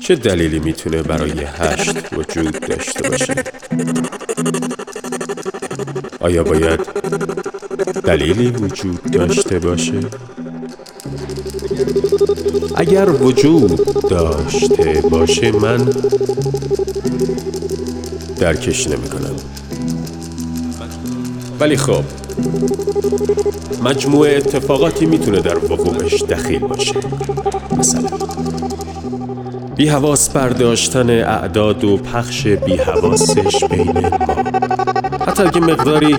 چه دلیلی می‌تونه برای هشت وجود داشته باشه؟ آیا باید دلیلی وجود داشته باشه؟ اگر وجود داشته باشه من درکش نمی کنم ولی خب مجموعه اتفاقاتی می‌تونه در وقوعش دخیل باشه. مثلا بیحواس برداشتن اعداد و پخش بیحواسش بین ما. حتی اگه مقداری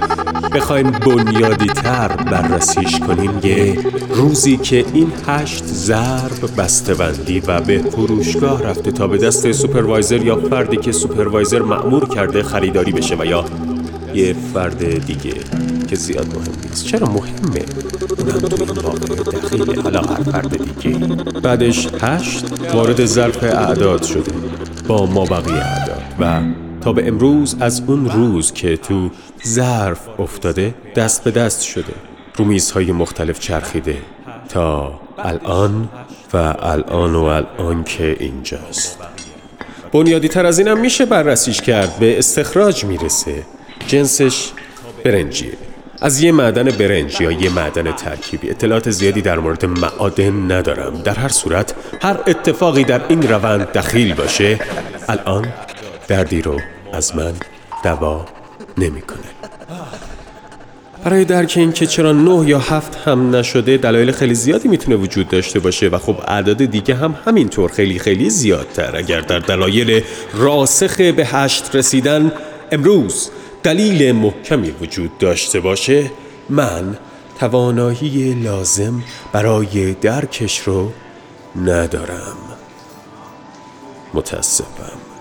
بخوایم بنیادی تر بررسیش کنیم یه روزی که این هشت ضرب بسته‌بندی و به فروشگاه رفته تا به دست سوپروایزر یا فردی که سوپروایزر مأمور کرده خریداری بشه و یا یه فرد دیگه که زیاد مهم نیست. چرا مهمه؟ اونم تو این واقعه دخیل حالا هر فرد دیگه. بعدش هشت وارد ظرف اعداد شده. با ما بقیه اعداد. و تا به امروز از اون روز که تو ظرف افتاده دست به دست شده. رو میزهای مختلف چرخیده. تا الان و الان و الان که اینجاست. بنیادی تر از اینم میشه بررسیش کرد. به استخراج می‌رسه. جنسش برنجیه. از یه معدن برنج یا یه معدن ترکیبی. اطلاعات زیادی در مورد معادن ندارم. در هر صورت هر اتفاقی در این روند دخیل باشه الان دردی رو از من دوا نمی‌کنه. برای درک این که چرا نه یا هفت هم نشده دلایل خیلی زیادی می‌تونه وجود داشته باشه و خب اعداد دیگه هم همینطور خیلی خیلی زیادتر. اگر در دلایل راسخ به هشت رسیدن امروز دلیل محکمی وجود داشته باشه من توانایی لازم برای درکش رو ندارم. متاسفم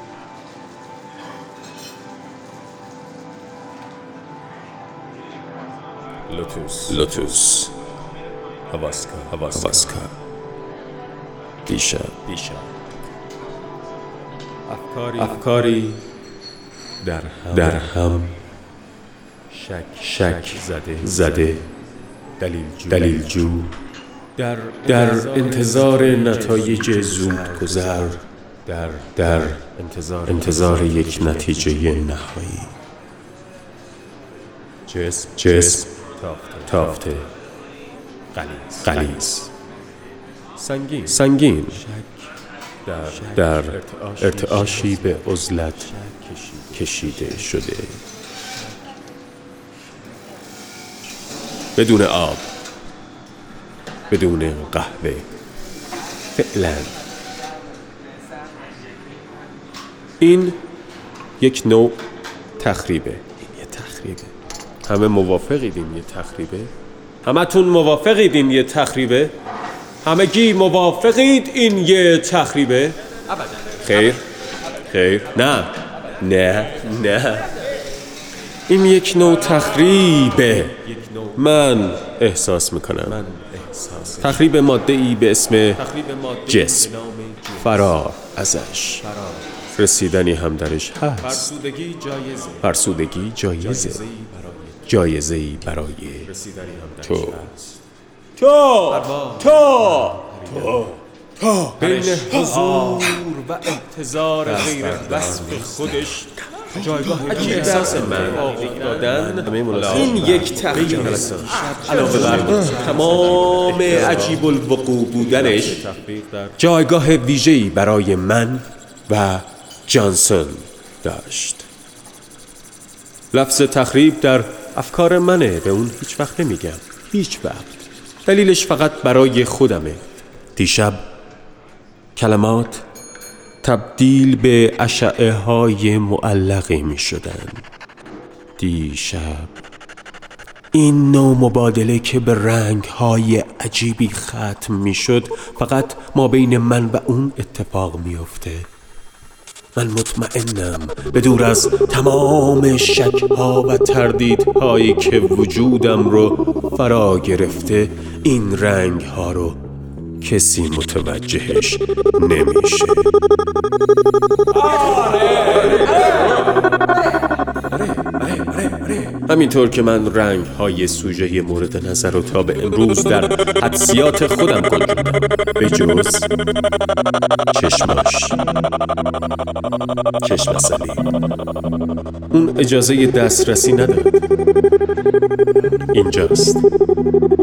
لوتوس. لوتوس. هواسکا. هواسکا. دیشب. دیشب. افکاری افکاری در هم, در هم شک شک زده. زده. دلیل جو, دلیل جو. در, در انتظار نتایج زود گذر در, در انتظار, انتظار یک نتیجه نهایی. جسم. جسم. تافته. قلیز سنگین. سنگین. در ارتعاشی به عزلت کشیده شده. بدون آب. بدون قهوه. فعلا. این یک نوع تخریبه. این یه تخریبه. همه موافقید این یه تخریبه؟ همتون موافقید این یه تخریبه؟ همگی موافقید این یه تخریبه؟ خیر خیر. نه نه نه. این یک نوع تخریبه. من احساس می‌کنم. تخریب ماده ای به اسم جسم. فرار ازش. رسیدنی هم درش هست. فرسودگی جایزه. جایزه ای برای تو. تو. تو. تو. تا بین حضور و انتظار غیر وصف خودش جایگاه احساس من. دادن این یک تخیل علاوه بر تمام عجیب الوقوع بودنش جایگاه ویژه‌ای برای من و جانسون داشت. لفظ تخریب در افکار منه به اون هیچ وقت نمیگم. هیچ وقت. دلیلش فقط برای خودمه. دیشب کلمات تبدیل به اشعه های معلقی می شدن دیشب. این نوع مبادله که به رنگ های عجیبی ختم می شد فقط ما بین من و اون اتفاق می افته من مطمئنم به دور از تمام شک ها و تردیدهایی که وجودم رو فرا گرفته این رنگ ها رو کسی متوجهش نمیشه. همینطور که من رنگ های سوژه مورد نظر رو تا به امروز در حدسیات خودم گنجوندم به جز چشماش. چشم سلی اون اجازه دسترسی نداد اینجاست.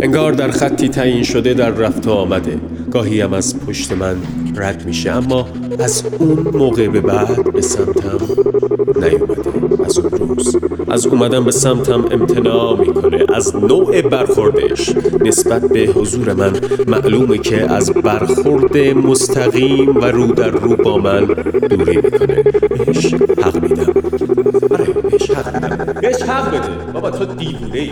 انگار در خطی تعیین شده در رفت و آمده. گاهی هم از پشت من رد میشه. اما از اون موقع به بعد به سمتم نیومده. از اون روز از اومدن به سمتم امتناع می‌کنه. از نوع برخوردش. نسبت به حضور من معلومه که از برخورد مستقیم و رو در رو با من دوری می‌کنه. بهش حق میدم. آره بهش حق. بهش حق بده. بابا تو دیوونه ای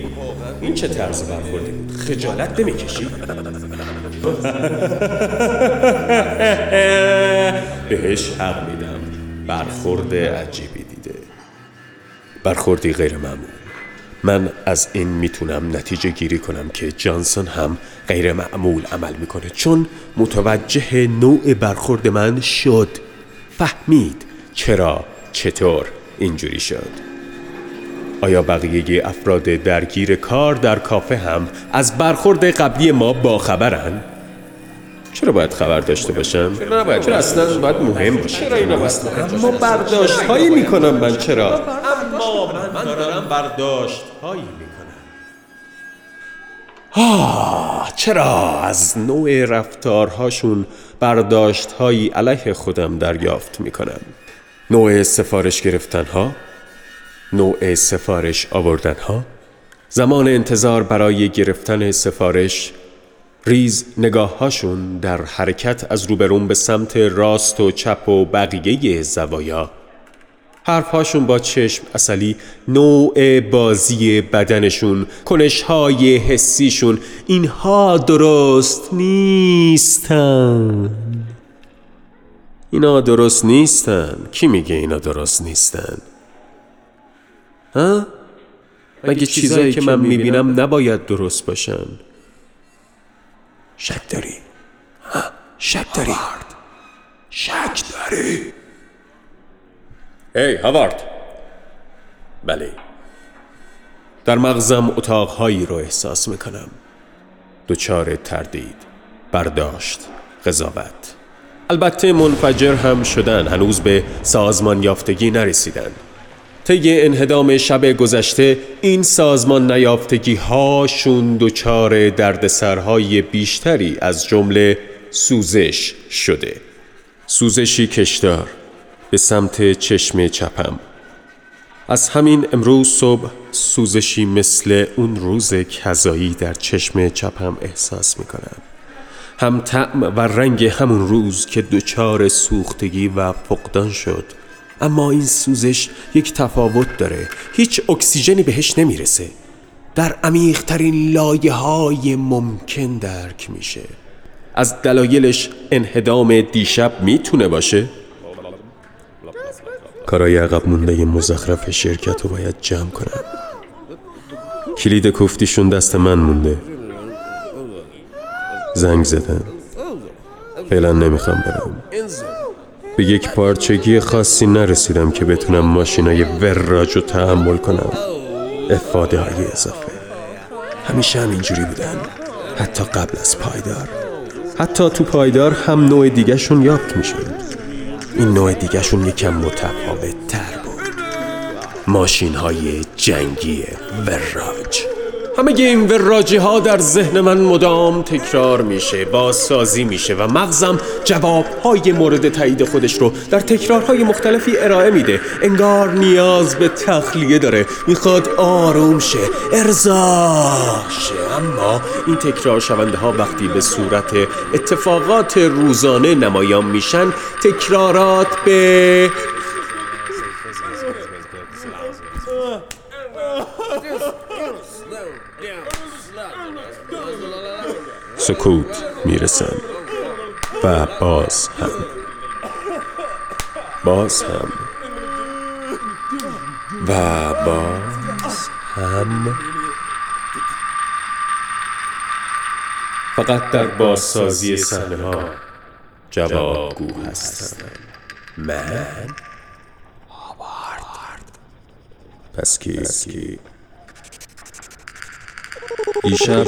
این چه طرز برخوردی بود؟ خجالت نمی‌کشی؟ بهش حق میدم. برخورد عجیبی. برخوردی غیر معمول من از این می‌تونم نتیجه گیری کنم که جانسون هم غیر معمول عمل می‌کنه چون متوجه نوع برخورد من شد فهمید چرا چطور اینجوری شد آیا بقیه افراد درگیر کار در کافه هم از برخورد قبلی ما باخبرن؟ چرا باید خبر داشته باشم؟ چرا نباید؟ چرا اصلا باید مهم باشه؟ چرا اینو اما برداشت هایی می‌کنم من چرا؟ اما من دارم برداشت هایی می‌کنم. آه چرا از نوع رفتارهاشون برداشت هایی علیه خودم دریافت می‌کنم؟ نوع سفارش گرفتن ها نوع سفارش آوردن ها زمان انتظار برای گرفتن سفارش ریز نگاه هاشون در حرکت از روبرون به سمت راست و چپ و بقیه زوایا حرفهاشون با چشم اصلی نوع بازی بدنشون کنش های حسیشون اینها درست نیستن. اینا درست نیستن. کی میگه اینا درست نیستن؟ ها؟ مگه چیزایی که من می‌بینم نباید درست باشن؟ هی هاوارد بله در مغزم اتاقهایی رو احساس می‌کنم. دچار تردید برداشت قضاوت. البته منفجر هم شدن هنوز به سازمان یافتگی نرسیدن. طی انهدام شب گذشته این سازمان نیافتگی هاشون دچار دردسرهای بیشتری از جمله سوزش شده. سوزشی کشدار به سمت چشم چپم. از همین امروز صبح سوزشی مثل اون روز کذایی در چشم چپم احساس می‌کنم. هم طعم و رنگ همون روز که دچار سوختگی و فقدان شد اما این سوزش یک تفاوت داره. هیچ اکسیژنی بهش نمی‌رسه. در عمیقترین لایه های ممکن درک میشه. از دلایلش انهدام دیشب می‌تونه باشه؟ کارای عقب مونده مزخرف شرکت رو باید جمع کنم. کلید کفتیشون دست من مونده. زنگ زدن. فعلا نمی‌خوام برم. به یک پارچگی خاصی نرسیدم که بتونم ماشینای وراج رو تحمل کنم. افاده های اضافه. همیشه هم اینجوری بودن. حتی قبل از پایدار. حتی تو پایدار هم نوع دیگهشون یافت می‌شد. این نوع دیگهشون یکم متفاوت تر بود. ماشین های جنگی وراج. همه این وراجی ها در ذهن من مدام تکرار میشه بازسازی میشه و مغزم جواب های مورد تایید خودش رو در تکرارهای مختلفی ارائه میده. انگار نیاز به تخلیه داره می‌خواد آروم شه ارزا شه. اما این تکرار شونده ها وقتی به صورت اتفاقات روزانه نمایان میشن تکرارات به سکوت می‌رسن و باز هم. باز هم. و باز هم. فقط در بازسازی صحنه ها جوابگو هستم. من؟ پس کی؟ دیشب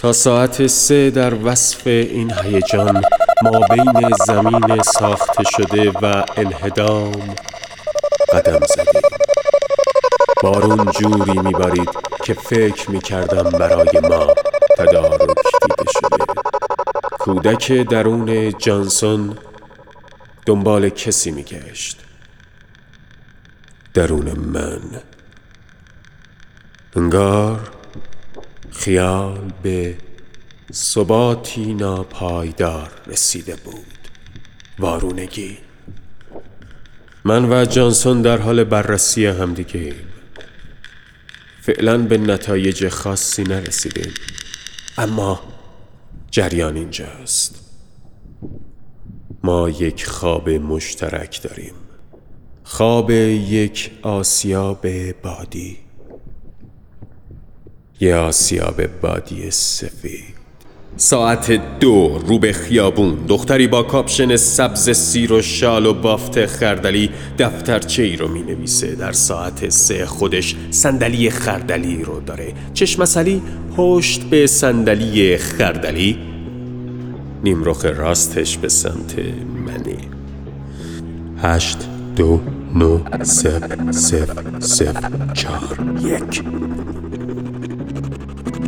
تا ساعت سه در وصف این هیجان ما بین زمین ساخته شده و انهدام قدم زدیم. بارون جوری میبارید که فکر می‌کردم برای ما تدارک دیده شده. کودک درون جانسون دنبال کسی میگشت. درون من. انگار خیال به ثباتی ناپایدار رسیده بود. وارونگی. من و جانسون در حال بررسی همدیگه فعلا به نتایج خاصی نرسیدیم. اما جریان اینجاست. ما یک خواب مشترک داریم. خواب یک آسیاب بادی. یه آسیاب بادی سفید. ساعت دو رو به خیابون. دختری با کاپشن سبز سیر و شال و بافت خردلی دفترچه ای رو می نویسه در ساعت سه خودش صندلی خردلی رو داره. چشمسلی پشت به صندلی خردلی. نیمرخ راستش به سمت منی هشت دو نو سف سف سف چار یک.